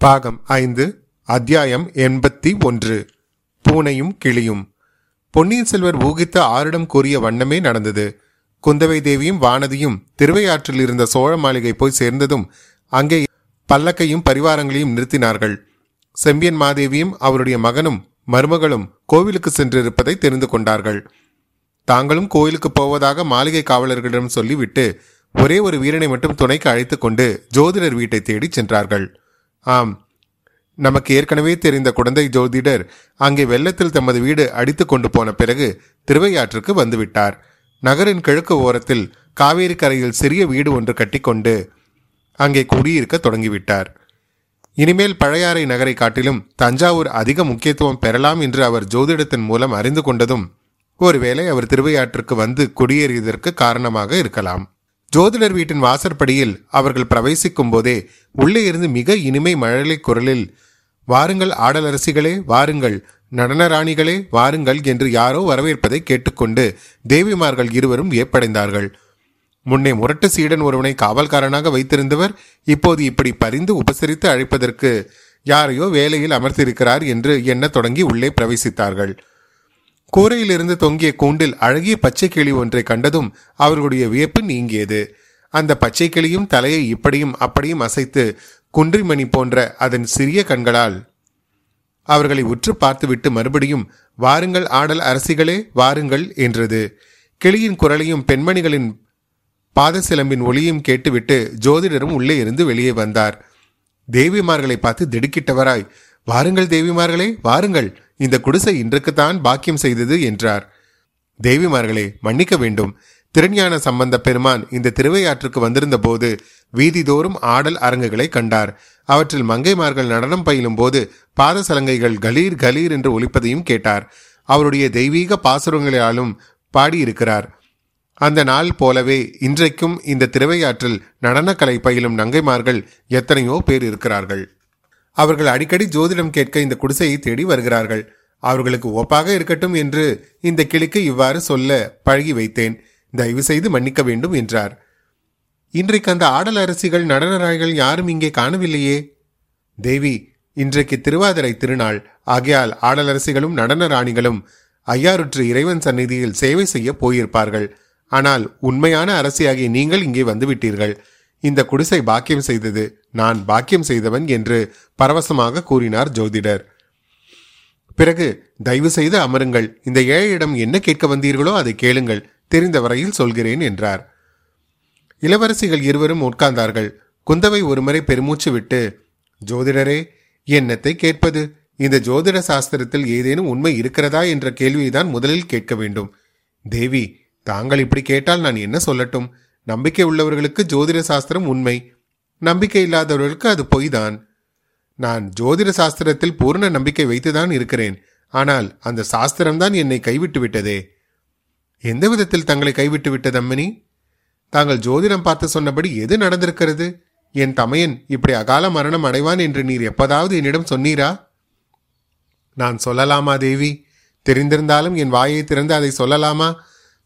பாகம் ஐந்து அத்தியாயம் எண்பத்தி ஒன்று. பூனையும் கிளியும். பொன்னியின் செல்வர் ஊகித்த ஆரிடம் கூறிய வண்ணமே நடந்தது. குந்தவை தேவியும் வானதியும் திருவையாற்றில் இருந்த சோழ மாளிகை போய் சேர்ந்ததும் அங்கே பல்லக்கையும் பரிவாரங்களையும் நிறுத்தினார்கள். செம்பியன் மாதேவியும் அவருடைய மகனும் மருமகளும் கோவிலுக்கு சென்றிருப்பதை தெரிந்து கொண்டார்கள். தாங்களும் கோயிலுக்கு போவதாக மாளிகை காவலர்களிடம் சொல்லிவிட்டு ஒரே ஒரு வீரனை மட்டும் துணைக்கு அழைத்துக் கொண்டு ஜோதிடர் வீட்டை தேடிச் சென்றார்கள். ஆம். நமக்கு ஏற்கனவே தெரிந்த குழந்தை ஜோதிடர் அங்கே வெள்ளத்தில் தமது வீடு அடித்து கொண்டு போன பிறகு திருவையாற்றுக்கு வந்துவிட்டார். நகரின் கிழக்கு ஓரத்தில் காவேரி கரையில் சிறிய வீடு ஒன்று கட்டிக்கொண்டு அங்கே குடியிருக்க தொடங்கிவிட்டார். இனிமேல் பழையாறை நகரை காட்டிலும் தஞ்சாவூர் அதிக முக்கியத்துவம் பெறலாம் என்று அவர் ஜோதிடத்தின் மூலம் அறிந்து கொண்டதும் ஒருவேளை அவர் திருவையாற்றுக்கு வந்து குடியேறியதற்கு காரணமாக இருக்கலாம். ஜோதிடர் வீட்டின் வாசற்படியில் அவர்கள் பிரவேசிக்கும் போதே உள்ளே இருந்து மிக இனிமை மழலை குரலில் வாருங்கள் ஆடலரசிகளே வாருங்கள் நடனராணிகளே வாருங்கள் என்று யாரோ வரவேற்பதை கேட்டுக்கொண்டு தேவிமார்கள் இருவரும் வியப்படைந்தார்கள். முன்னே முரட்டு சீடன் ஒருவனை காவல்காரனாக வைத்திருந்தவர் இப்போது இப்படி பரிந்து உபசரித்து அழைப்பதற்கு யாரையோ வேலையில் அமர்த்திருக்கிறார் என்று எண்ணத் தொடங்கி உள்ளே பிரவேசித்தார்கள். கூரையிலிருந்து தொங்கிய கூண்டில் அழகிய பச்சை கிளி ஒன்றை கண்டதும் அவர்களுடைய வியப்பு நீங்கியது. அந்த பச்சை கிளியும் தலையை இப்படியும் அப்படியும் அசைத்து குன்றிமணி போன்ற அதன் சிறிய கண்களால் அவர்களை உற்று பார்த்துவிட்டு மறுபடியும் வாருங்கள் ஆடல் அரசிகளே வாருங்கள் என்றது. கிளியின் குரலையும் பெண்மணிகளின் பாத சிலம்பின் ஒளியும் கேட்டுவிட்டு ஜோதிடரும் உள்ளே இருந்து வெளியே வந்தார். தேவிமார்களை பார்த்து திடுக்கிட்டவராய் வாருங்கள் தேவிமார்களே வாருங்கள் இந்த குடிசை இன்றுக்குத்தான் பாக்கியம் செய்தது என்றார். தேவிமார்களே மன்னிக்க வேண்டும். திருஞான சம்பந்த பெருமான் இந்த திருவையாற்றுக்கு வந்திருந்த போது வீதிதோறும் ஆடல் அரங்குகளை கண்டார். அவற்றில் மங்கைமார்கள் நடனம் பயிலும் போது பாத சலங்கைகள் கலீர் கலீர் என்று ஒலிப்பதையும் கேட்டார். அவருடைய தெய்வீக பாசுரங்களாலும் பாடியிருக்கிறார். அந்த நாள் போலவே இன்றைக்கும் இந்த திருவையாற்றில் நடனக்கலை பயிலும் நங்கைமார்கள் எத்தனையோ பேர் இருக்கிறார்கள். அவர்கள் அடிக்கடி ஜோதிடம் கேட்க இந்த குடிசையை தேடி வருகிறார்கள். அவர்களுக்கு ஒப்பாக இருக்கட்டும் என்று இந்த கிளிக்கு இவ்வாறு சொல்ல பழகி வைத்தேன். தயவு செய்து மன்னிக்க வேண்டும் என்றார். இன்றைக்கு அந்த ஆடல் அரசிகள் நடனராய்கள் யாரும் இங்கே காணவில்லையே. தேவி இன்றைக்கு திருவாதிரை திருநாள். ஆகையால் ஆடலரசிகளும் நடன ராணிகளும் ஐயாறுற்று இறைவன் சந்நிதியில் சேவை செய்ய போயிருப்பார்கள். ஆனால் உண்மையான அரசியாகிய நீங்கள் இங்கே வந்துவிட்டீர்கள். இந்த குடிசை பாக்கியம் செய்தது நான் பாக்கியம் செய்தவன் என்று பரவசமாக கூறினார் ஜோதிடர். பிறகு தயவு செய்து அமருங்கள். இந்த ஏழையிடம் என்ன கேட்க வந்தீர்களோ அதை கேளுங்கள். தெரிந்த வரையில் சொல்கிறேன் என்றார். இளவரசிகள் இருவரும் உட்கார்ந்தார்கள். குந்தவை ஒருமுறை பெருமூச்சு விட்டு ஜோதிடரே என்னத்தை கேட்பது? இந்த ஜோதிட சாஸ்திரத்தில் ஏதேனும் உண்மை இருக்கிறதா என்ற கேள்வியைதான் முதலில் கேட்க வேண்டும். தேவி தாங்கள் இப்படி கேட்டால் நான் என்ன சொல்லட்டும்? நம்பிக்கை உள்ளவர்களுக்கு ஜோதிட சாஸ்திரம் உண்மை. நம்பிக்கை இல்லாதவர்களுக்கு அது பொய்தான். நான் ஜோதிட சாஸ்திரத்தில் பூர்ண நம்பிக்கை வைத்துதான் இருக்கிறேன். ஆனால் அந்த சாஸ்திரம்தான் என்னை கைவிட்டு விட்டதே எந்த விதத்தில் தங்களை கைவிட்டு விட்டது அம்மனி? தாங்கள் ஜோதிடம் பார்த்து சொன்னபடி எது நடந்திருக்கிறது? என் தமையன் இப்படி அகால மரணம் அடைவான் என்று நீர் எப்பதாவது என்னிடம் சொன்னீரா? நான் சொல்லலாமா தேவி? தெரிந்திருந்தாலும் என் வாயை திறந்து அதை சொல்லலாமா?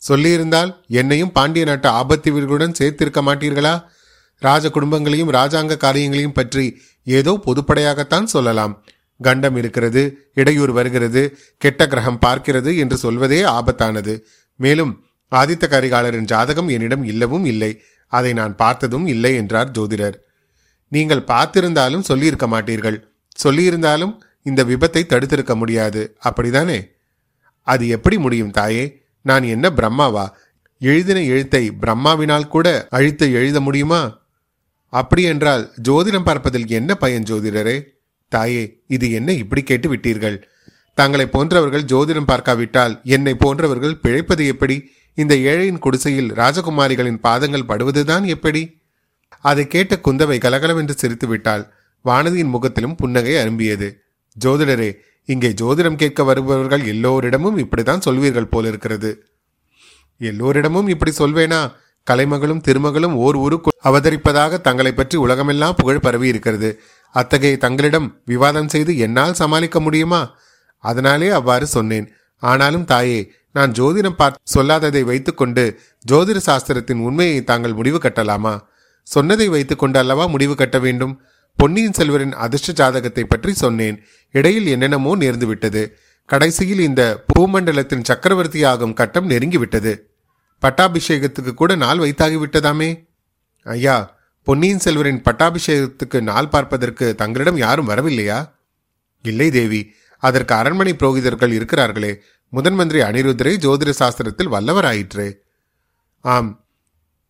சொல்லியிருந்தால் என்னையும் பாண்டிய நாட்டு ஆபத்து வீர்களுடன் சேர்த்திருக்க மாட்டீர்களா? ராஜ குடும்பங்களையும் ராஜாங்க காரியங்களையும் பற்றி ஏதோ பொதுப்படையாகத்தான் சொல்லலாம். கண்டம் இருக்கிறது இடையூறு வருகிறது கெட்ட கிரகம் பார்க்கிறது என்று சொல்வதே ஆபத்தானது. மேலும் ஆதித்த கரிகாலரின் ஜாதகம் என்னிடம் இல்லவும் இல்லை. அதை நான் பார்த்ததும் இல்லை என்றார் ஜோதிடர். நீங்கள் பார்த்திருந்தாலும் சொல்லியிருக்க மாட்டீர்கள். சொல்லியிருந்தாலும் இந்த விபத்தை தடுத்திருக்க முடியாது. அப்படிதானே? அது எப்படி முடியும் தாயே? நான் என்ன பிரம்மாவா? எழுதின எழுத்தை பிரம்மாவினால் கூட அழித்து எழுத முடியுமா? அப்படியென்றால் ஜோதிடம் பார்ப்பதில் என்ன பயன் ஜோதிடரே? தாயே இது என்ன இப்படி கேட்டு விட்டீர்கள்? தங்களை போன்றவர்கள் ஜோதிடம் பார்க்காவிட்டால் என்னை போன்றவர்கள் பிழைப்பது எப்படி? இந்த ஏழையின் குடிசையில் ராஜகுமாரிகளின் பாதங்கள் படுவதுதான் எப்படி? அதை கேட்ட குந்தவை கலகலவென்று சிரித்து விட்டாள். வானதியின் முகத்திலும் புன்னகை அரும்பியது. ஜோதிடரே இங்கே ஜோதிடம் கேட்க வருபவர்கள் எல்லோரிடமும் இப்படித்தான் சொல்வீர்கள் போலிருக்கிறது. எல்லோரிடமும் இப்படி சொல்வேனா? கலைமகளும் திருமகளும் ஓர் ஊருக்கு அவதரிப்பதாக தங்களை பற்றி உலகமெல்லாம் புகழ் பரவி இருக்கிறது. அத்தகைய தங்களிடம் விவாதம் செய்து என்னால் சமாளிக்க முடியுமா? அதனாலே அவ்வாறு சொன்னேன். ஆனாலும் தாயே நான் ஜோதிடம் பார்த்து சொல்லாததை வைத்துக்கொண்டு ஜோதிட சாஸ்திரத்தின் உண்மையை தாங்கள் முடிவு கட்டலாமா? சொன்னதை வைத்துக்கொண்டு அல்லவா முடிவு கட்ட வேண்டும்? பொன்னியின் செல்வரின் அதிர்ஷ்ட ஜாதகத்தை பற்றி சொன்னேன். இடையில் என்னென்னமோ நேர்ந்துவிட்டது. கடைசியில் இந்த பூமண்டலத்தின் சக்கரவர்த்தியாகும் கட்டம் நெருங்கிவிட்டது. பட்டாபிஷேகத்துக்கு கூட நாள் வைத்தாகி விட்டதாமே ஐயா பொன்னியின் செல்வரின் பட்டாபிஷேகத்துக்கு நாள் பார்ப்பதற்கு தங்களிடம் யாரும் வரவில்லையா? இல்லை தேவி அதற்கு அரண்மனை புரோகிதர்கள் இருக்கிறார்களே. முதன்மந்திரி அனிருத்தரை ஜோதிட சாஸ்திரத்தில் வல்லவராயிற்றே. ஆம்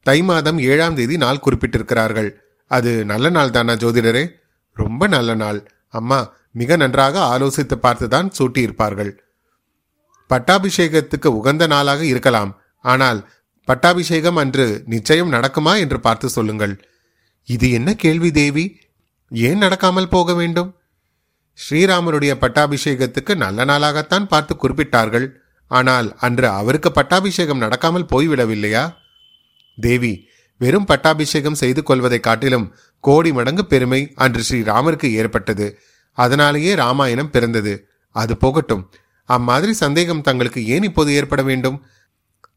தை மாதம் ஏழாம் தேதி நாள் குறிப்பிட்டிருக்கிறார்கள். அது நல்ல நாள் தானா ஜோதிடரே? ரொம்ப நல்ல நாள். அம்மா மிக நன்றாக ஆலோசித்து பார்த்துதான் சூட்டியிருப்பார்கள். பட்டாபிஷேகத்துக்கு உகந்த நாளாக இருக்கலாம். ஆனால் பட்டாபிஷேகம் அன்று நிச்சயம் நடக்குமா என்று பார்த்து சொல்லுங்கள். இது என்ன கேள்வி தேவி? ஏன் நடக்காமல் போக வேண்டும்? ஸ்ரீராமருடைய பட்டாபிஷேகத்துக்கு நல்ல நாளாகத்தான் பார்த்து குறிப்பிட்டார்கள். ஆனால் அன்று அவருக்கு பட்டாபிஷேகம் நடக்காமல் போய்விடவில்லையா? தேவி வெறும் பட்டாபிஷேகம் செய்து கொள்வதை காட்டிலும் கோடி மடங்கு பெருமை அன்று ஸ்ரீராமருக்கு ஏற்பட்டது. அதனாலேயே ராமாயணம் பிறந்தது. அது போகட்டும். அம்மாதிரி சந்தேகம் தங்களுக்கு ஏன் இப்போது ஏற்பட வேண்டும்?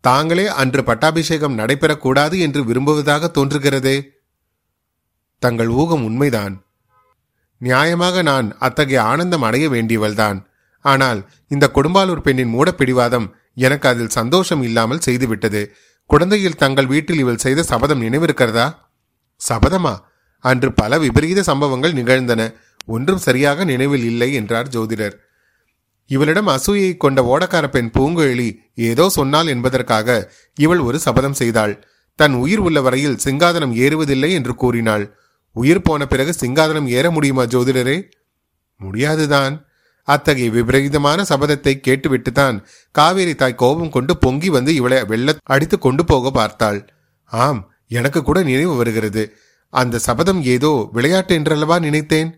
தாங்களே அன்று பட்டாபிஷேகம் நடைபெறக்கூடாது என்று விரும்புவதாக தோன்றுகிறதே. தங்கள் ஊகம் உண்மைதான். நியாயமாக நான் அத்தகைய ஆனந்தம் அடைய வேண்டியவள்தான். ஆனால் இந்த கொடும்பாலூர் பெண்ணின் மூடப்பிடிவாதம் எனக்கு அதில் சந்தோஷம் இல்லாமல் செய்துவிட்டது. குழந்தையில் தங்கள் வீட்டில் இவள் செய்த சபதம் நினைவிருக்கிறதா? சபதமா? அன்று பல விபரீத சம்பவங்கள் நிகழ்ந்தன. ஒன்றும் சரியாக நினைவில் இல்லை என்றார் ஜோதிடர். இவளிடம் அசூயை கொண்ட ஓடக்கார பெண் பூங்குழலி ஏதோ சொன்னாள் என்பதற்காக இவள் ஒரு சபதம் செய்தாள். தன் உயிர் உள்ள வரையில் சிங்காதனம் ஏறுவதில்லை என்று கூறினாள். உயிர் போன பிறகு சிங்காதனம் ஏற முடியுமா ஜோதிடரே? முடியாதுதான். அத்தகைய விபரீதமான சபதத்தை கேட்டுவிட்டுதான் காவேரி தாய் கோபம் கொண்டு பொங்கி வந்து இவளை வெள்ள அடித்து கொண்டு போக பார்த்தாள். ஆம் எனக்கு கூட நினைவு வருகிறது. அந்த சபதம் ஏதோ விளையாட்டு என்றல்லவா நினைத்தேன்?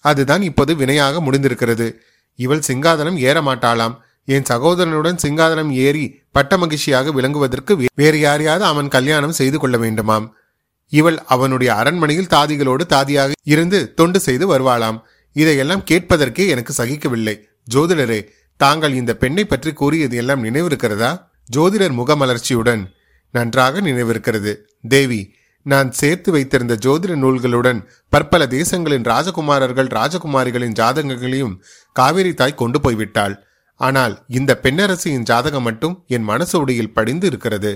அதுதான் இப்போது வினையாக முடிந்திருக்கிறது. இவள் சிங்காதனம் ஏற மாட்டாளாம் என் சகோதரனுடன் சிங்காதனம் ஏறி பட்ட மகிழ்ச்சியாக விளங்குவதற்கு வேறு யாரையாவது அவன் கல்யாணம் செய்து கொள்ள வேண்டுமாம். இவள் அவனுடைய அரண்மனையில் தாதிகளோடு தாதியாக இருந்து தொண்டு செய்து வருவாளாம். இதையெல்லாம் கேட்பதற்கே எனக்கு சகிக்கவில்லை. ஜோதிடரே தாங்கள் இந்த பெண்ணை பற்றி கூறியது எல்லாம் நினைவிருக்கிறதா? ஜோதிடர் முகமலர்ச்சியுடன் நன்றாக நினைவிருக்கிறது. தேவி நான் சேர்த்து வைத்திருந்த ஜோதிட நூல்களுடன் பற்பல தேசங்களின் ராஜகுமாரர்கள் ராஜகுமாரிகளின் ஜாதகங்களையும் காவேரி தாய் கொண்டு போய்விட்டாள். ஆனால் இந்த பெண்ணரசியின் ஜாதகம் மட்டும் என் மனசு உடையில் படிந்து இருக்கிறது.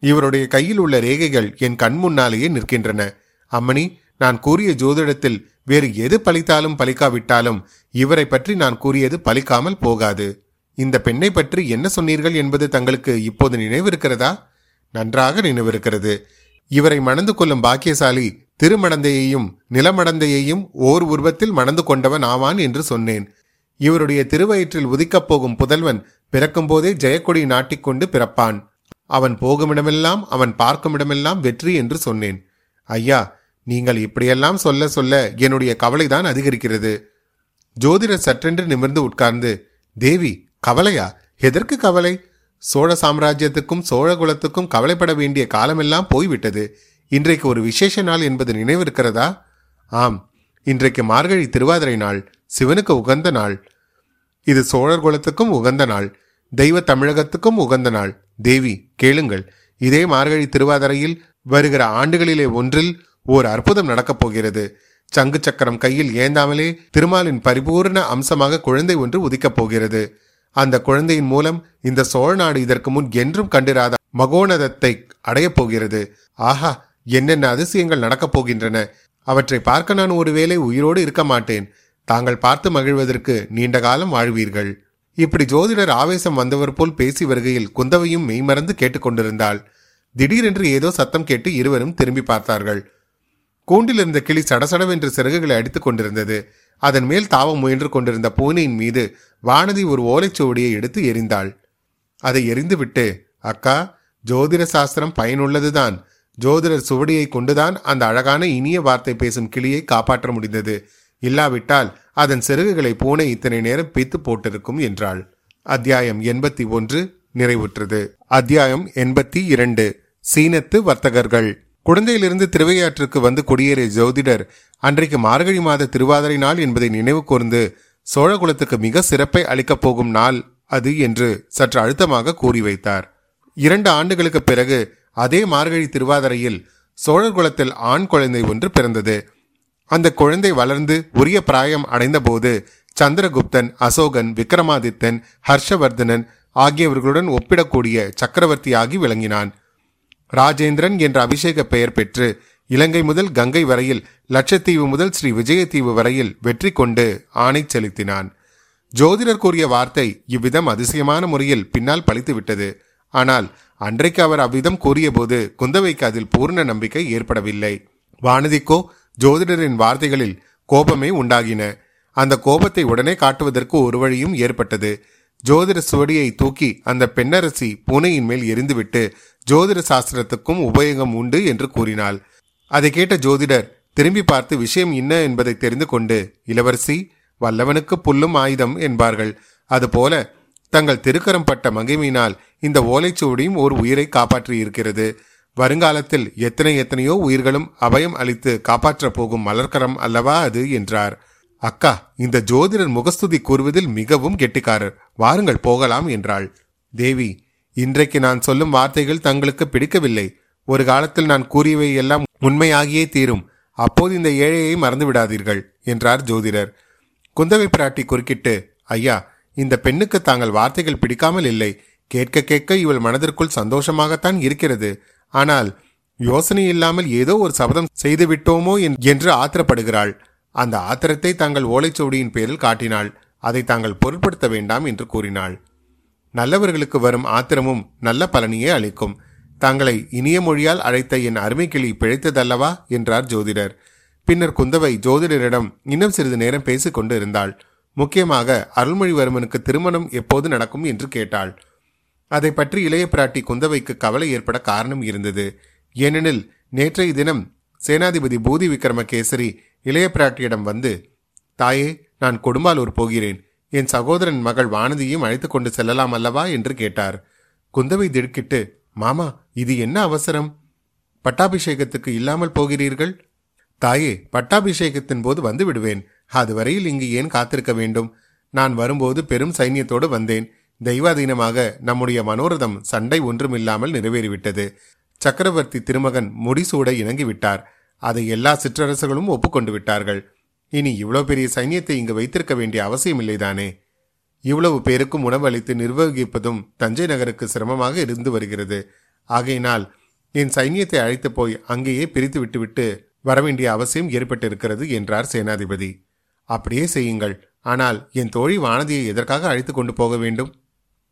இவருடைய கையில் உள்ள ரேகைகள் என் கண் முன்னாலேயே நிற்கின்றன. அம்மணி நான் கூறிய ஜோதிடத்தில் வேறு எது பலித்தாலும் பலிக்காவிட்டாலும் இவரை பற்றி நான் கூறியது பலிக்காமல் போகாது. இந்த பெண்ணை பற்றி என்ன சொன்னீர்கள் என்பது தங்களுக்கு இப்போது நினைவிருக்கிறதா? நன்றாக நினைவிருக்கிறது. இவரை மணந்து கொள்ளும் பாக்கியசாலி திருமடந்தையையும் நிலமடந்தையையும் ஓர் உருவத்தில் மணந்து கொண்டவன் ஆவான் என்று சொன்னேன். இவருடைய திருவயிற்றில் உதிக்கப் போகும் புதல்வன் பிறக்கும்போதே ஜெயக்கொடி நாட்டிக்கொண்டு பிறப்பான். அவன் போகுமிடமெல்லாம் அவன் பார்க்குமிடமெல்லாம் வெற்றி என்று சொன்னேன். ஐயா நீங்கள் இப்படியெல்லாம் சொல்ல சொல்ல என்னுடைய கவலைதான் அதிகரிக்கிறது. ஜோதிடர் சற்றென்று நிமிர்ந்து உட்கார்ந்து தேவி கவலையா? எதற்கு கவலை? சோழ சாம்ராஜ்யத்துக்கும் சோழ குலத்துக்கும் கவலைப்பட வேண்டிய காலமெல்லாம் போய்விட்டது. இன்றைக்கு ஒரு விசேஷ நாள் என்பது நினைவிருக்கிறதா? ஆம். இன்றைக்கு மார்கழி திருவாதிரை நாள் சிவனுக்கு உகந்த நாள். இது சோழர் குலத்துக்கும் உகந்த நாள். தெய்வ தமிழகத்துக்கும் உகந்த நாள். தேவி கேளுங்கள். இதே மார்கழி திருவாதிரையில் வருகிற ஆண்டுகளிலே ஒன்றில் ஓர் அற்புதம் நடக்கப் போகிறது. சங்கு சக்கரம் கையில் ஏந்தாமலே திருமாலின் பரிபூர்ண அம்சமாக குழந்தை ஒன்று உதிக்கப் போகிறது. அந்த குழந்தையின் மூலம் இந்த சோழ நாடு இதற்கு முன் என்றும் கண்டிராத மகோனதத்தை அடையப் போகிறது. ஆஹா என்னென்ன அதிசயங்கள் நடக்கப் போகின்றன? அவற்றை பார்க்க நான் ஒருவேளை உயிரோடு இருக்க மாட்டேன். தாங்கள் பார்த்து மகிழ்வதற்கு நீண்ட காலம் வாழ்வீர்கள். இப்படி ஜோதிடர் ஆவேசம் வந்தவர் போல் பேசி வருகையில் குந்தவையும் மெய்மறந்து கேட்டுக்கொண்டிருந்தாள் திடீரென்று ஏதோ சத்தம் கேட்டு இருவரும் திரும்பி பார்த்தார்கள். கூண்டில் இருந்த கிளி சடசடவென்று சிறகுகளை அடித்துக் கொண்டிருந்தது. அதன் மேல் தாவ முயன்று கொண்டிருந்த பூனையின் மீது வானதி ஒரு ஓலைச்சுவடியை எடுத்து எரிந்தாள் அதை எரிந்துவிட்டு அக்கா ஜோதிட சாஸ்திரம் பயனுள்ளதுதான். ஜோதிடர் சுவடியை கொண்டுதான் அந்த அழகான இனிய வார்த்தை பேசும் கிளியை காப்பாற்ற முடிந்தது. இல்லாவிட்டால் அதன் சிறகுகளை பூனை இத்தனை நேரம் பித்து போட்டிருக்கும் என்றாள். அத்தியாயம் எண்பத்தி ஒன்று நிறைவுற்றது. அத்தியாயம் எண்பத்தி இரண்டு சீனத்து வர்த்தகர்கள். குழந்தையிலிருந்து திருவையாற்றுக்கு வந்து குடியேறிய ஜோதிடர் அன்றைக்கு மார்கழி மாத திருவாதிரை நாள் என்பதை நினைவு கூர்ந்து சோழகுலத்துக்கு மிக சிறப்பை அளிக்கப் போகும் நாள் அது என்று சற்று அழுத்தமாக கூறி வைத்தார். இரண்டு ஆண்டுகளுக்கு பிறகு அதே மார்கழி திருவாதிரையில் சோழர்குலத்தில் ஆண் குழந்தை ஒன்று பிறந்தது. அந்த குழந்தை வளர்ந்து உரிய பிராயம் அடைந்தபோது சந்திரகுப்தன் அசோகன் விக்ரமாதித்தன் ஹர்ஷவர்தனன் ஆகியவர்களுடன் ஒப்பிடக்கூடிய சக்கரவர்த்தியாகி விளங்கினான். ராஜேந்திரன் என்ற அபிஷேக பெயர் பெற்று இலங்கை முதல் கங்கை வரையில் லட்சத்தீவு முதல் ஸ்ரீ விஜயத்தீவு வரையில் வெற்றி கொண்டு ஆணை செலுத்தினான். ஜோதிடர் கூறிய வார்த்தை இவ்விதம் அதிசயமான முறையில் பின்னால் பழித்துவிட்டது. ஆனால் அன்றைக்கு அவர் அவ்விதம் கூறியபோது குந்தவைக்கு அதில் பூர்ண நம்பிக்கை ஏற்படவில்லை. வானதிக்கோ ஜோதிடரின் வார்த்தைகளில் கோபமே உண்டாகின. அந்த கோபத்தை உடனே காட்டுவதற்கு ஒரு வழியும் ஏற்பட்டது. ஜோதிட சுவடியை தூக்கி அந்த பெண்ணரசி பூனையின் மேல் எரிந்துவிட்டு ஜோதிட சாஸ்திரத்துக்கும் உபயோகம் உண்டு என்று கூறினாள். அதை கேட்ட ஜோதிடர் திரும்பி பார்த்து விஷயம் என்ன என்பதை தெரிந்து கொண்டு இளவரசி வல்லவனுக்கு புல்லும் ஆயுதம் என்பார்கள். அதுபோல தங்கள் திருக்கரம் பட்ட மகிமையினால் இந்த ஓலைச்சுவடியும் ஒரு உயிரை காப்பாற்றி இருக்கிறது வருங்காலத்தில் எத்தனை எத்தனையோ உயிர்களும் அபயம் அளித்து காப்பாற்றப் போகும் மலர்கரம் அல்லவா அது? என்றார். அக்கா இந்த ஜோதிடர் முகஸ்துதி கூறுவதில் மிகவும் கெட்டிக்காரர். வாருங்கள் போகலாம் என்றாள். தேவி இன்றைக்கு நான் சொல்லும் வார்த்தைகள் தங்களுக்கு பிடிக்கவில்லை. ஒரு காலத்தில் நான் கூறியவை எல்லாம் உண்மையாகியே தீரும். அப்போது இந்த ஏழையை மறந்து விடாதீர்கள் என்றார் ஜோதிடர். குந்தவை பிராட்டி குறுக்கிட்டு ஐயா இந்த பெண்ணுக்கு தாங்கள் வார்த்தைகள் பிடிக்காமல் இல்லை. கேட்க கேட்க இவள் மனதிற்குள் சந்தோஷமாகத்தான் இருக்கிறது. ஆனால் யோசனை இல்லாமல் ஏதோ ஒரு சபதம் செய்து விட்டோமோ என்று ஆத்திரப்படுகிறாள். அந்த ஆத்திரத்தை தாங்கள் ஓலைச்சுவடியின் பேரில் காட்டினாள். அதை தாங்கள் பொருட்படுத்த வேண்டாம் என்று கூறினாள். நல்லவர்களுக்கு வரும் ஆத்திரமும் நல்ல பலனையே அளிக்கும். தாங்களை இனிய மொழியால் அழைத்த என் அருமைக்கிளி பிழைத்ததல்லவா? என்றார் ஜோதிடர். பின்னர் குந்தவை ஜோதிடரிடம் இன்னும் சிறிது நேரம் பேசிக்கொண்டு இருந்தாள் முக்கியமாக அருள்மொழிவர்மனுக்கு திருமணம் எப்போது நடக்கும் என்று கேட்டாள். அதை பற்றி இளைய பிராட்டி குந்தவைக்கு கவலை ஏற்பட காரணம் இருந்தது. ஏனெனில் நேற்றைய தினம் சேனாதிபதி பூதி விக்ரமகேசரி இளைய பிராட்டியிடம் வந்து தாயே நான் கொடும்பாலூர் போகிறேன். என் சகோதரன் மகள் வானதியும் அழைத்து கொண்டு செல்லலாம் அல்லவா? என்று கேட்டார். குந்தவை திடுக்கிட்டு மாமா இது என்ன அவசரம்? பட்டாபிஷேகத்துக்கு இல்லாமல் போகிறீர்கள்? தாயே பட்டாபிஷேகத்தின் போது வந்து விடுவேன். அதுவரையில் இங்கு ஏன் காத்திருக்க வேண்டும்? நான் வரும்போது பெரும் சைன்யத்தோடு வந்தேன். தெய்வாதீனமாக நம்முடைய மனோரதம் சண்டை ஒன்றுமில்லாமல் நிறைவேறிவிட்டது. சக்கரவர்த்தி திருமகன் முடிசூட இணங்கிவிட்டார். அதை எல்லா சிற்றரசுகளும் ஒப்புக்கொண்டு விட்டார்கள். இனி இவ்வளோ பெரிய சைன்யத்தை இங்கு வைத்திருக்க வேண்டிய அவசியமில்லைதானே? இவ்வளவு பேருக்கும் உணவளித்து நிர்வகிப்பதும் தஞ்சை நகருக்கு சிரமமாக இருந்து வருகிறது. ஆகையினால் என் சைன்யத்தை அழைத்து போய் அங்கேயே பிரித்து விட்டுவிட்டு வரவேண்டிய அவசியம் ஏற்பட்டிருக்கிறது என்றார் சேனாதிபதி. அப்படியே செய்யுங்கள். ஆனால் என் தோழி வானதியை எதற்காக அழைத்து கொண்டு போக வேண்டும்?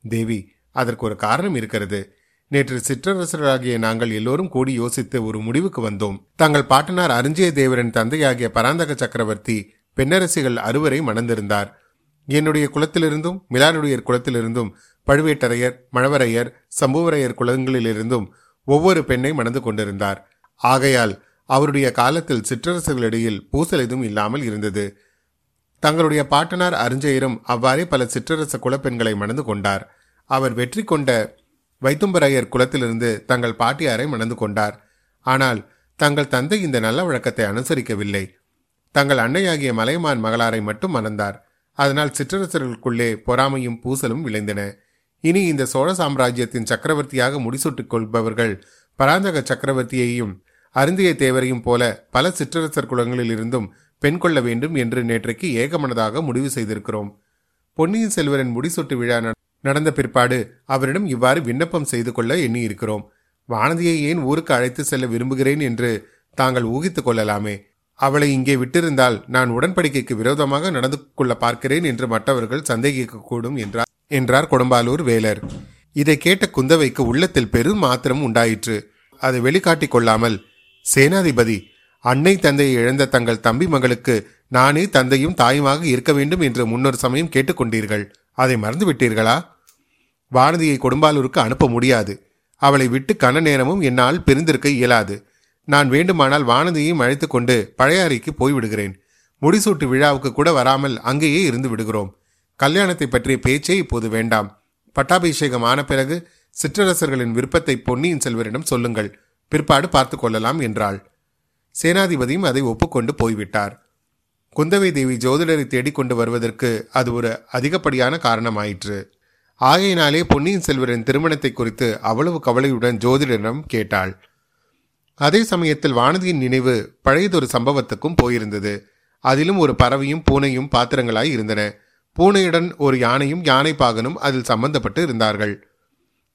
தேவி அதற்கு ஒரு காரணம் இருக்கிறது. நேற்று சிற்றரசராகிய நாங்கள் எல்லோரும் கூடி யோசித்து ஒரு முடிவுக்கு வந்தோம். தங்கள் பாட்டனார் அருஞ்சய தேவரின் தந்தையாகிய பராந்தக சக்கரவர்த்தி பெண்ணரசிகள் அறுவரை மணந்திருந்தார். என்னுடைய குலத்திலிருந்தும் மிலானுடைய குலத்திலிருந்தும் பழுவேட்டரையர் மழவரையர் சம்புவரையர் குலங்களிலிருந்தும் ஒவ்வொரு பெண்ணை மணந்து கொண்டிருந்தார். ஆகையால் அவருடைய காலத்தில் சிற்றரசுகளிடையில் பூசல் எதுவும் இல்லாமல் இருந்தது. தங்களுடைய பாட்டனார் அருஞ்செயரும் அவ்வாறே பல சிற்றரச குலப்பெண்களை மணந்து கொண்டார். அவர் வெற்றி கொண்ட வைத்தும்பரையர் குலத்திலிருந்து தங்கள் பாட்டியாரை மணந்து கொண்டார். ஆனால் தங்கள் தந்தை இந்த நல்ல வழக்கத்தை அனுசரிக்கவில்லை. தங்கள் அன்னையாகிய மலைமான் மகளாரை மட்டும் மணந்தார். அதனால் சிற்றரசர்களுக்குள்ளே பொறாமையும் பூசலும் விளைந்தன. இனி இந்த சோழ சாம்ராஜ்யத்தின் சக்கரவர்த்தியாக முடிசூட்டுக் கொள்பவர்கள் பராந்தக சக்கரவர்த்தியையும் அருந்திய தேவரையும் போல பல சிற்றரசர் குலங்களில் இருந்தும் பெண் கொள்ள வேண்டும் என்று நேற்றைக்கு ஏகமனதாக முடிவு செய்திருக்கிறோம். பொன்னியின் செல்வரின் முடிசூட்டு விழா நடந்த பிற்பாடு அவரிடம் இவ்வாறு விண்ணப்பம் செய்து கொள்ள எண்ணியிருக்கிறோம். வானதியை ஏன் ஊருக்கு அழைத்து செல்ல விரும்புகிறேன் என்று தாங்கள் ஊகித்துக் கொள்ளலாமே. அவளை இங்கே விட்டிருந்தால் நான் உடன்படிக்கைக்கு விரோதமாக நடந்து கொள்ள பார்க்கிறேன் என்று மற்றவர்கள் சந்தேகிக்கக்கூடும் என்றார் என்றார் கொடும்பாலூர் வேலர். இதை கேட்ட குந்தவைக்கு உள்ளத்தில் பெரும் மாத்திரம் உண்டாயிற்று. அதை வெளிக்காட்டிக் கொள்ளாமல் சேனாதிபதி அன்னை தந்தையை இழந்த தங்கள் தம்பி மகளுக்கு நானே தந்தையும் தாயுமாக இருக்க வேண்டும் என்று முன்னொரு சமயம் கேட்டுக்கொண்டீர்கள் அதை மறந்து விட்டீர்களா? வானதியை கொடும்பாலூருக்கு அனுப்ப முடியாது. அவளை விட்டு கன நேரமும் என்னால் பிரிந்திருக்க இயலாது. நான் வேண்டுமானால் வானதியையும் அழைத்து கொண்டு பழையாறைக்கு போய்விடுகிறேன். முடிசூட்டு விழாவுக்கு கூட வராமல் அங்கேயே இருந்து விடுகிறோம். கல்யாணத்தை பற்றிய பேச்சே இப்போது வேண்டாம். பட்டாபிஷேகம் ஆன பிறகு சிற்றரசர்களின் விருப்பத்தை பொன்னியின் செல்வரிடம் சொல்லுங்கள். பிற்பாடு பார்த்து கொள்ளலாம் என்றாள். சேனாதிபதியும் அதை ஒப்புக்கொண்டு போய்விட்டார். குந்தவை தேவி ஜோதிடரை தேடிக்கொண்டு வருவதற்கு அது ஒரு அதிகப்படியான காரணமாயிற்று. ஆகையினாலே பொன்னியின் செல்வரின் திருமணத்தை குறித்து அவ்வளவு கவலையுடன் ஜோதிடரிடம் கேட்டாள். அதே சமயத்தில் வானதியின் நினைவு பழையதொரு சம்பவத்துக்கும் போயிருந்தது. அதிலும் ஒரு பறவையும் பூனையும் பாத்திரங்களாய் இருந்தன. பூனையுடன் ஒரு யானையும் யானை பாகனும் அதில் சம்பந்தப்பட்டு இருந்தார்கள்.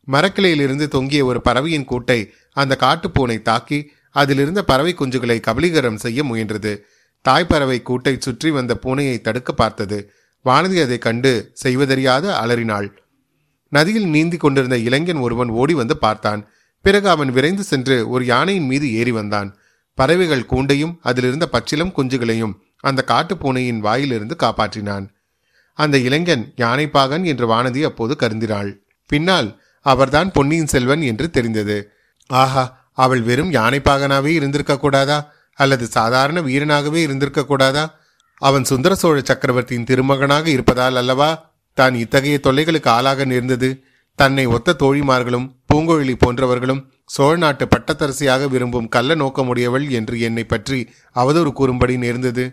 மரக்கிளையிலிருந்து தொங்கிய ஒரு பறவையின் கூட்டை அந்த காட்டுப்பூனை தாக்கி அதிலிருந்த பறவை குஞ்சுகளை கபலீகரம் செய்ய முயன்றது. தாய்ப்பறவை கூட்டை சுற்றி வந்த பூனையை தடுக்க பார்த்தது. வானதி அதை கண்டு செய்வதறியாது அலறினாள். நதியில் நீந்தி கொண்டிருந்த இளைஞன் ஒருவன் ஓடி வந்து பார்த்தான். பிறகு அவன் விரைந்து சென்று ஒரு யானையின் மீது ஏறி வந்தான். பறவைகள் கூண்டையும் அதிலிருந்த பச்சிலம் குஞ்சுகளையும் அந்த காட்டுப்பூனையின் வாயிலிருந்து காப்பாற்றினான். அந்த இளைஞன் யானைப்பாகன் என்று வானதி அப்போது கருந்தினாள். பின்னால் அவர்தான் பொன்னியின் செல்வன் என்று தெரிந்தது. ஆஹா அவள் வெறும் யானைப்பாகனாவே இருந்திருக்க கூடாதா? அல்லது சாதாரண வீரனாகவே இருந்திருக்க கூடாதா? அவன் சுந்தர சோழ சக்கரவர்த்தியின் திருமகனாக இருப்பதால் அல்லவா? தான் இத்தகைய தொல்லைகளுக்கு ஆளாக நேர்ந்தது. தன்னை ஒத்த தோழிமார்களும் பூங்கொழிலி போன்றவர்களும் சோழ நாட்டு பட்டத்தரசியாக விரும்பும் கள்ள நோக்கமுடையவள் என்று என்னை பற்றி அவதூறு கூறும்படி நேர்ந்தது.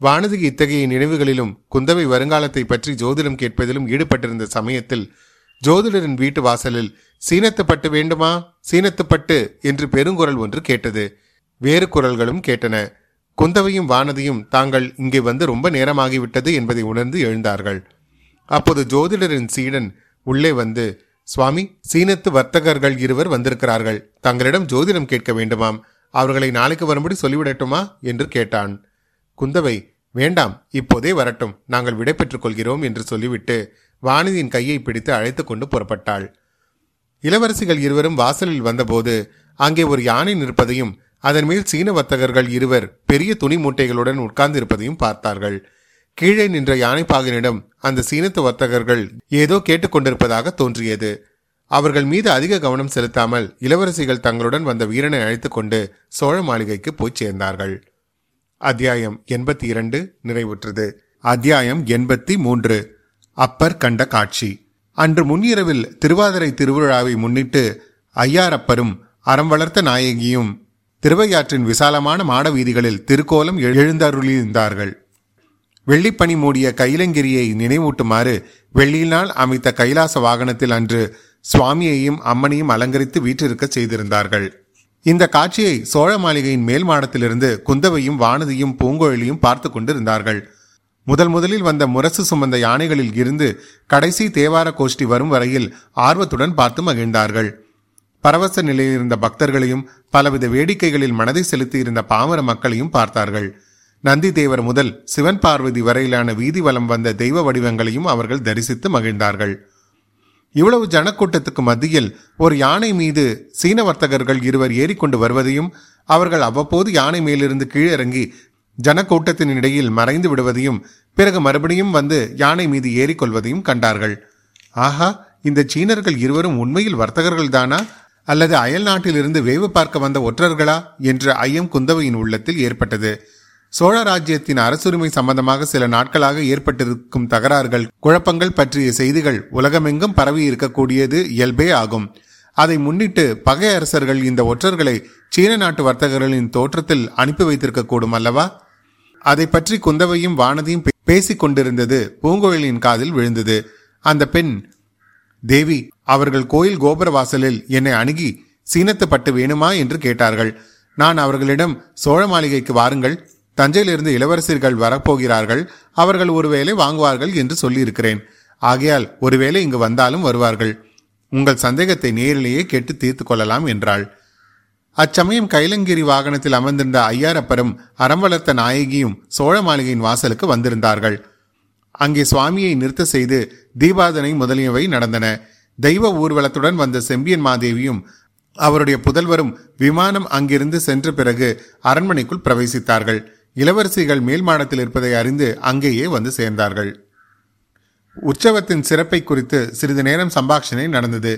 வானதிக்கு இத்தகைய நினைவுகளிலும் குந்தவை வருங்காலத்தை பற்றி ஜோதிடம் கேட்பதிலும் ஈடுபட்டிருந்த சமயத்தில் ஜோதிடரின் வீட்டு வாசலில் சீனத்துப்பட்டு வேண்டுமா? சீனத்துப்பட்டு! என்று பெருங்குரல் ஒன்று கேட்டது. வேறு குரல்களும் கேட்டன. குந்தவையும் வானதியும் தாங்கள் இங்கே வந்து ரொம்ப நேரமாகிவிட்டது என்பதை உணர்ந்து எழுந்தார்கள். அப்போது ஜோதிடரின் சீடன் உள்ளே வந்து சுவாமி சீனத்து வர்த்தகர்கள் இருவர் வந்திருக்கிறார்கள். தங்களிடம் ஜோதிடம் கேட்க வேண்டுமாம். அவர்களை நாளைக்கு வரும்படி சொல்லிவிடட்டுமா? என்று கேட்டான். குந்தவை வேண்டாம் இப்போதே வரட்டும். நாங்கள் விடை பெற்றுக் கொள்கிறோம் என்று சொல்லிவிட்டு வானதியின் கையை பிடித்து அழைத்து கொண்டு புறப்பட்டாள். இளவரசிகள் இருவரும் வாசலில் வந்தபோது அங்கே ஒரு யானை நிற்பதையும் அதன் மேல் சீன வர்த்தகர்கள் இருவர் பெரிய துணி மூட்டைகளுடன் உட்கார்ந்திருப்பதையும் பார்த்தார்கள். கீழே நின்ற யானைப்பாகனிடம் அந்த சீனத்து வர்த்தகர்கள் ஏதோ கேட்டுக்கொண்டிருப்பதாக தோன்றியது. அவர்கள் மீது அதிக கவனம் செலுத்தாமல் இளவரசிகள் தங்களுடன் வந்த வீரனை அழைத்துக்கொண்டு சோழ மாளிகைக்கு போய் சேர்ந்தார்கள். அத்தியாயம் எண்பத்தி இரண்டு நிறைவுற்றது. அத்தியாயம் எண்பத்தி மூன்று அப்பர் கண்ட காட்சி. அன்று முன்னிரவில் திருவாதிரை திருவிழாவை முன்னிட்டு ஐயாரப்பரும் அறம் வளர்த்த நாயகியும் திருவையாற்றின் விசாலமான மாட வீதிகளில் திருக்கோலம் எழுந்தருளியிருந்தார்கள். வெள்ளிப்பனி மூடிய கைலங்கிரியை நினைவூட்டுமாறு வெள்ளியினால் அமைத்த கைலாச வாகனத்தில் அன்று சுவாமியையும் அம்மனையும் அலங்கரித்து வீற்றிருக்க செய்திருந்தார்கள். இந்த காட்சியை சோழ மாளிகையின் மேல் மாடத்திலிருந்து குந்தவையும் வானதியும் பூங்கோழியும் பார்த்து கொண்டிருந்தார்கள். முதல் முதலில் வந்த முரசு சுமந்த யானைகளில் இருந்து கடைசி தேவார கோஷ்டி வரும் வரையில் ஆர்வத்துடன் பார்த்து மகிழ்ந்தார்கள். பரவச நிலையில் இருந்த பக்தர்களையும் பலவித வேடிக்கைகளில் மனதை செலுத்தியிருந்த பாமர மக்களையும் பார்த்தார்கள். நந்திதேவர் முதல் சிவன் பார்வதி வரையிலான வீதி வலம் வந்த தெய்வ வடிவங்களையும் அவர்கள் தரிசித்து மகிழ்ந்தார்கள். இவ்வளவு ஜனக்கூட்டத்துக்கு மத்தியில் ஒரு யானை மீது சீன வர்த்தகர்கள் இருவர் ஏறிக்கொண்டு வருவதையும் அவர்கள் அவ்வப்போது யானை மேலிருந்து கீழிறங்கி ஜனக்கூட்டத்தின் இடையில் மறைந்து விடுவதையும் பிறகு மறுபடியும் வந்து யானை மீது ஏறிக்கொள்வதையும் கண்டார்கள். ஆஹா இந்த சீனர்கள் இருவரும் உண்மையில் வர்த்தகர்கள்தானா அல்லது அயல் நாட்டிலிருந்து வேவு பார்க்க வந்த ஒற்றர்களா? என்ற ஐயம் குந்தவையின் உள்ளத்தில் ஏற்பட்டது. சோழ ராஜ்யத்தின் அரசுரிமை சம்பந்தமாக சில நாட்களாக ஏற்பட்டிருக்கும் தகராறுகள் குழப்பங்கள் பற்றிய செய்திகள் உலகமெங்கும் பரவி இருக்கக்கூடியது இயல்பே ஆகும். அதை முன்னிட்டு பகை அரசர்கள் இந்த ஒற்றர்களை சீன நாட்டு வர்த்தகர்களின் தோற்றத்தில் அனுப்பி வைத்திருக்க கூடும் அல்லவா? அதை பற்றி குந்தவையும் வானதியும் பேசிக் கொண்டிருந்தது பூங்கோயிலின் காதில் விழுந்தது. அந்த பெண் தேவி அவர்கள் கோயில் கோபுர வாசலில் என்னை அணுகி சீனத்து பட்டு வேணுமா? என்று கேட்டார்கள். நான் அவர்களிடம் சோழ மாளிகைக்கு வாருங்கள். தஞ்சையிலிருந்து இளவரசர்கள் வரப்போகிறார்கள். அவர்கள் ஒருவேளை வாங்குவார்கள் என்று சொல்லியிருக்கிறேன். ஆகையால் ஒருவேளை இங்கு வந்தாலும் வருவார்கள். உங்கள் சந்தேகத்தை நேரிலேயே கேட்டு தீர்த்து கொள்ளலாம் என்றாள். அச்சமயம் கைலங்கிரி வாகனத்தில் அமர்ந்திருந்த ஐயாரப்பரும் அறம்வளர்த்த நாயகியும் சோழ மாளிகையின் வாசலுக்கு வந்திருந்தார்கள். அங்கே சுவாமியை நிறுத்த செய்து தீபாதனை முதலியவை நடந்தன. தெய்வ ஊர்வலத்துடன் வந்த செம்பியன் மாதேவியும் அவருடைய புதல்வரும் விமானம் அங்கிருந்து சென்ற பிறகு அரண்மனைக்குள் பிரவேசித்தார்கள். இளவரசிகள் மேல் மாடத்தில் இருப்பதை அறிந்து அங்கேயே வந்து சேர்ந்தார்கள். உற்சவத்தின் சிறப்பை குறித்து சிறிது நேரம் சம்பாஷணை நடந்தது.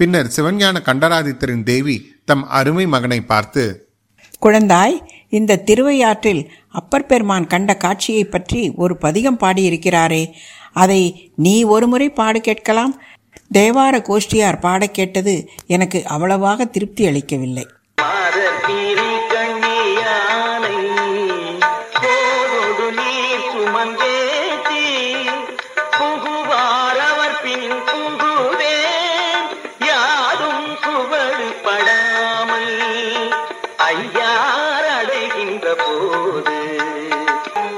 பின்னர் சிவஞான கண்டராதித்தரின் தேவி தம் அருமை மகனை பார்த்து குழந்தாய் இந்த திருவையாற்றில் அப்பர் பெருமான் கண்ட காட்சியை பற்றி ஒரு பதிகம் பாடியிருக்கிறாரே. அதை நீ ஒருமுறை பாடு கேட்கலாம். தேவார கோஷ்டியார் பாட கேட்டது எனக்கு அவ்வளவாக திருப்தி அளிக்கவில்லை. ஐயார் அடைகின்ற போது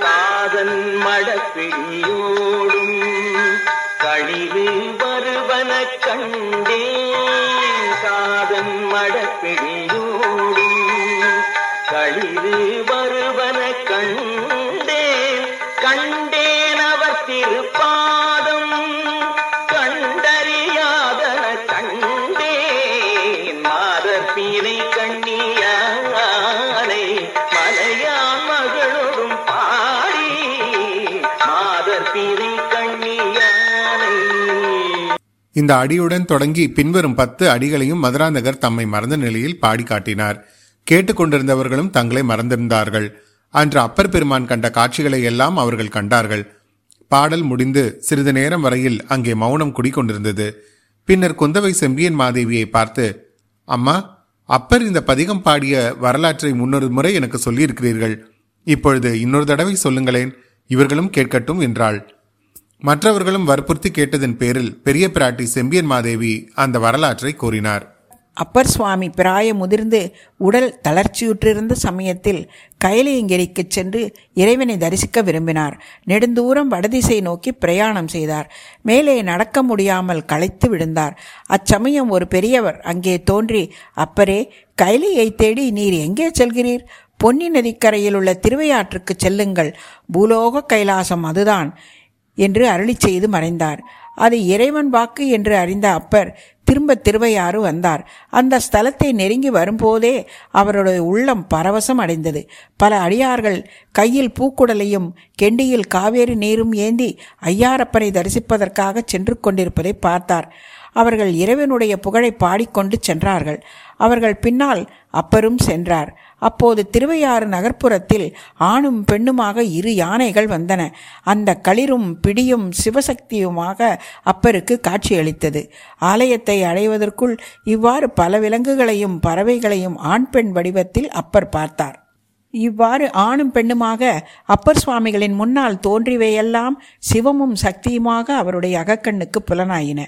காதன் மடப்பிடியோடும் கழிவு வருவன கண்டே இந்த அடியுடன் தொடங்கி பின்வரும் பத்து அடிகளையும் மதுராந்தகர் தம்மை மறந்த நிலையில் பாடி காட்டினார். கேட்டுக்கொண்டிருந்தவர்களும் தங்களை மறந்திருந்தார்கள். அன்று அப்பர் பெருமான் கண்ட காட்சிகளை எல்லாம் அவர்கள் கண்டார்கள். பாடல் முடிந்து சிறிது நேரம் வரையில் அங்கே மௌனம் குடிக்கொண்டிருந்தது பின்னர் குந்தவை செம்பியன் மாதேவியை பார்த்து அம்மா அப்பர் இந்த பதிகம் பாடிய வரலாற்றை முன்னொரு முறை எனக்கு சொல்லியிருக்கிறீர்கள். இப்பொழுது இன்னொரு தடவை சொல்லுங்களேன். இவர்களும் கேட்கட்டும் என்றாள். மற்றவர்களும் வற்புறுத்தி கேட்டதன் பேரில் பெரிய பிராட்டி செம்பியன் மாதேவி அந்த வரலாற்றை கூறினார். அப்பர் சுவாமி பிராய முதிர்ந்து உடல் தளர்ச்சியுற்றிருந்த சமயத்தில் கைலையங்கிரிக்குச் சென்று இறைவனை தரிசிக்க விரும்பினார். நெடுந்தூரம் வடதிசை நோக்கி பிரயாணம் செய்தார். மேலே நடக்க முடியாமல் களைத்து விழுந்தார். அச்சமயம் ஒரு பெரியவர் அங்கே தோன்றி அப்பரே கைலியை தேடி நீர் எங்கே செல்கிறீர்? பொன்னி நதிக்கரையில் உள்ள திருவையாற்றுக்கு செல்லுங்கள். பூலோக கைலாசம் அதுதான். என்று அருளி செய்து மறைந்தார். அது இறைவன் வாக்கு என்று அறிந்த அப்பர் திரும்ப திருவையாறு வந்தார். அந்த ஸ்தலத்தை நெருங்கி வரும்போதே அவருடைய உள்ளம் பரவசம் அடைந்தது. பல அடியார்கள் கையில் பூக்குடலையும் கெண்டியில் காவேரி நீரும் ஏந்தி ஐயாரப்பனை தரிசிப்பதற்காக சென்று கொண்டிருப்பதை பார்த்தார். அவர்கள் இறைவனுடைய புகழை பாடிக்கொண்டு சென்றார்கள். அவர்கள் பின்னால் அப்பரும் சென்றார். அப்போது திருவையாறு நகர்ப்புறத்தில் ஆணும் பெண்ணுமாக இரு யானைகள் வந்தன. அந்த களிரும் பிடியும் சிவசக்தியுமாக அப்பருக்கு காட்சியளித்தது. ஆலயத்தை அடைவதற்குள் இவ்வாறு பல விலங்குகளையும் பறவைகளையும் ஆண் பெண் வடிவத்தில் அப்பர் பார்த்தார். இவ்வாறு ஆணும் பெண்ணுமாக அப்பர் சுவாமிகளின் முன்னால் தோன்றியவையெல்லாம் சிவமும் சக்தியுமாக அவருடைய அகக்கண்ணுக்கு புலனாயின.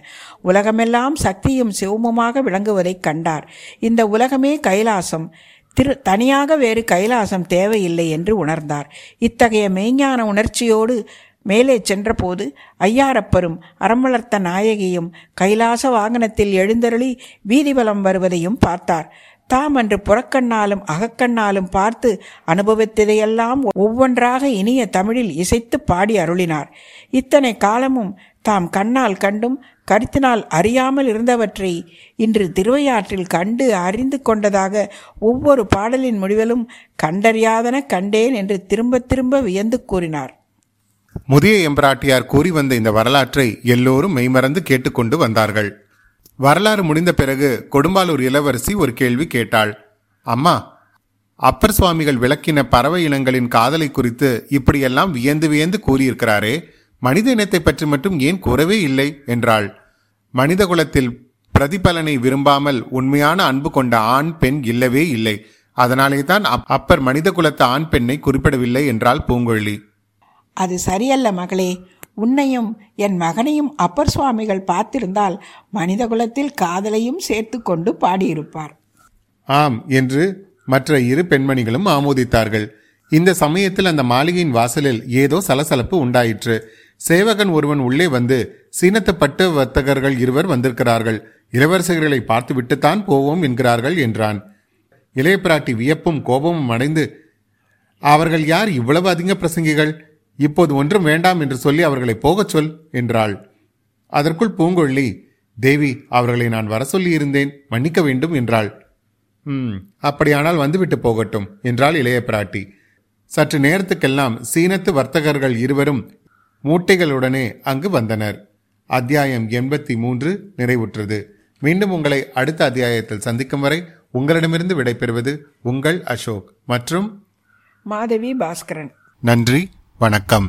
உலகமெல்லாம் சக்தியும் சிவமுமாக விளங்குவதைக் கண்டார். இந்த உலகமே கைலாசம். திரு தனியாக வேறு கைலாசம் தேவையில்லை என்று உணர்ந்தார். இத்தகைய மெய்ஞான உணர்ச்சியோடு மேலே சென்றபோது ஐயாரப்பரும் அறம்வளர்த்த நாயகியும் கைலாச வாகனத்தில் எழுந்தருளி வீதிவலம் வருவதையும் பார்த்தார். தாம் அன்று புறக்கண்ணாலும் அகக்கண்ணாலும் பார்த்து அனுபவித்ததையெல்லாம் ஒவ்வொன்றாக இனிய தமிழில் இசைத்து பாடி அருளினார். இத்தனை காலமும் தாம் கண்ணால் கண்டும் கருத்தினால் அறியாமல் இருந்தவற்றை இன்று திருவையாற்றில் கண்டு அறிந்து கொண்டதாக ஒவ்வொரு பாடலின் முடிவிலும் கண்டறியாதன கண்டேன் என்று திரும்ப திரும்ப வியந்து கூறினார். முதிய எம்பிராட்டியார் கூறி வந்த இந்த வரலாற்றை எல்லோரும் மெய்மறந்து கேட்டுக்கொண்டு வந்தார்கள். வரலாறு முடிந்த பிறகு கொடும்பாலூர் இளவரசி ஒரு கேள்வி கேட்டாள். அம்மா அப்பர் சுவாமிகள் விளக்கின பறவை இனங்களின் காதலை குறித்து இப்படியெல்லாம் வியந்து வியந்து கூறியிருக்கிறாரே மனித இனத்தை பற்றி மட்டும் ஏன் கூறவே இல்லை? என்றாள். மனித குலத்தில் பிரதிபலனை விரும்பாமல் உண்மையான அன்பு கொண்ட ஆண் பெண் இல்லவே இல்லை. அதனாலே தான் அப்பர் மனித குலத்து ஆண் பெண்ணை குறிப்பிடவில்லை என்றாள் பூங்கொழி. அது சரியல்ல மகளே. உன்னையும் என் மகனையும் அப்பர் சுவாமிகள் பார்த்திருந்தால் மனிதகுலத்தில் காதலையும் சேர்த்து கொண்டு பாடியிருப்பார். ஆம் என்று மற்ற இரு பெண்மணிகளும் ஆமோதித்தார்கள். இந்த சமயத்தில் அந்த மாளிகையின் வாசலில் ஏதோ சலசலப்பு உண்டாயிற்று. சேவகன் ஒருவன் உள்ளே வந்து சீனத்து பட்டு வர்த்தகர்கள் இருவர் வந்திருக்கிறார்கள். இளவரசர்களை பார்த்துவிட்டுத்தான் போவோம் என்கிறார்கள் என்றான். இளைய பிராட்டி வியப்பும் கோபமும் அடைந்து அவர்கள் யார் இவ்வளவு அதிக பிரசங்கிகள்? இப்போது ஒன்றும் வேண்டாம் என்று சொல்லி அவர்களை போகச் சொல் என்றாள். அதற்குள் பூங்கொழி தேவி அவர்களை நான் வர சொல்லி இருந்தேன் மன்னிக்க வேண்டும் என்றாள். ம் அப்படியானால் வந்துவிட்டு போகட்டும் என்றாள் இளைய பிராட்டி. சற்று நேரத்துக்கெல்லாம் சீனத்து வர்த்தகர்கள் இருவரும் மூட்டைகளுடனே அங்கு வந்தனர். அத்தியாயம் எண்பத்தி மூன்று நிறைவுற்றது. மீண்டும் உங்களை அடுத்த அத்தியாயத்தில் சந்திக்கும் வரை உங்களிடமிருந்து விடைபெறுவது உங்கள் அசோக் மற்றும் மாதவி பாஸ்கரன். நன்றி. வணக்கம்.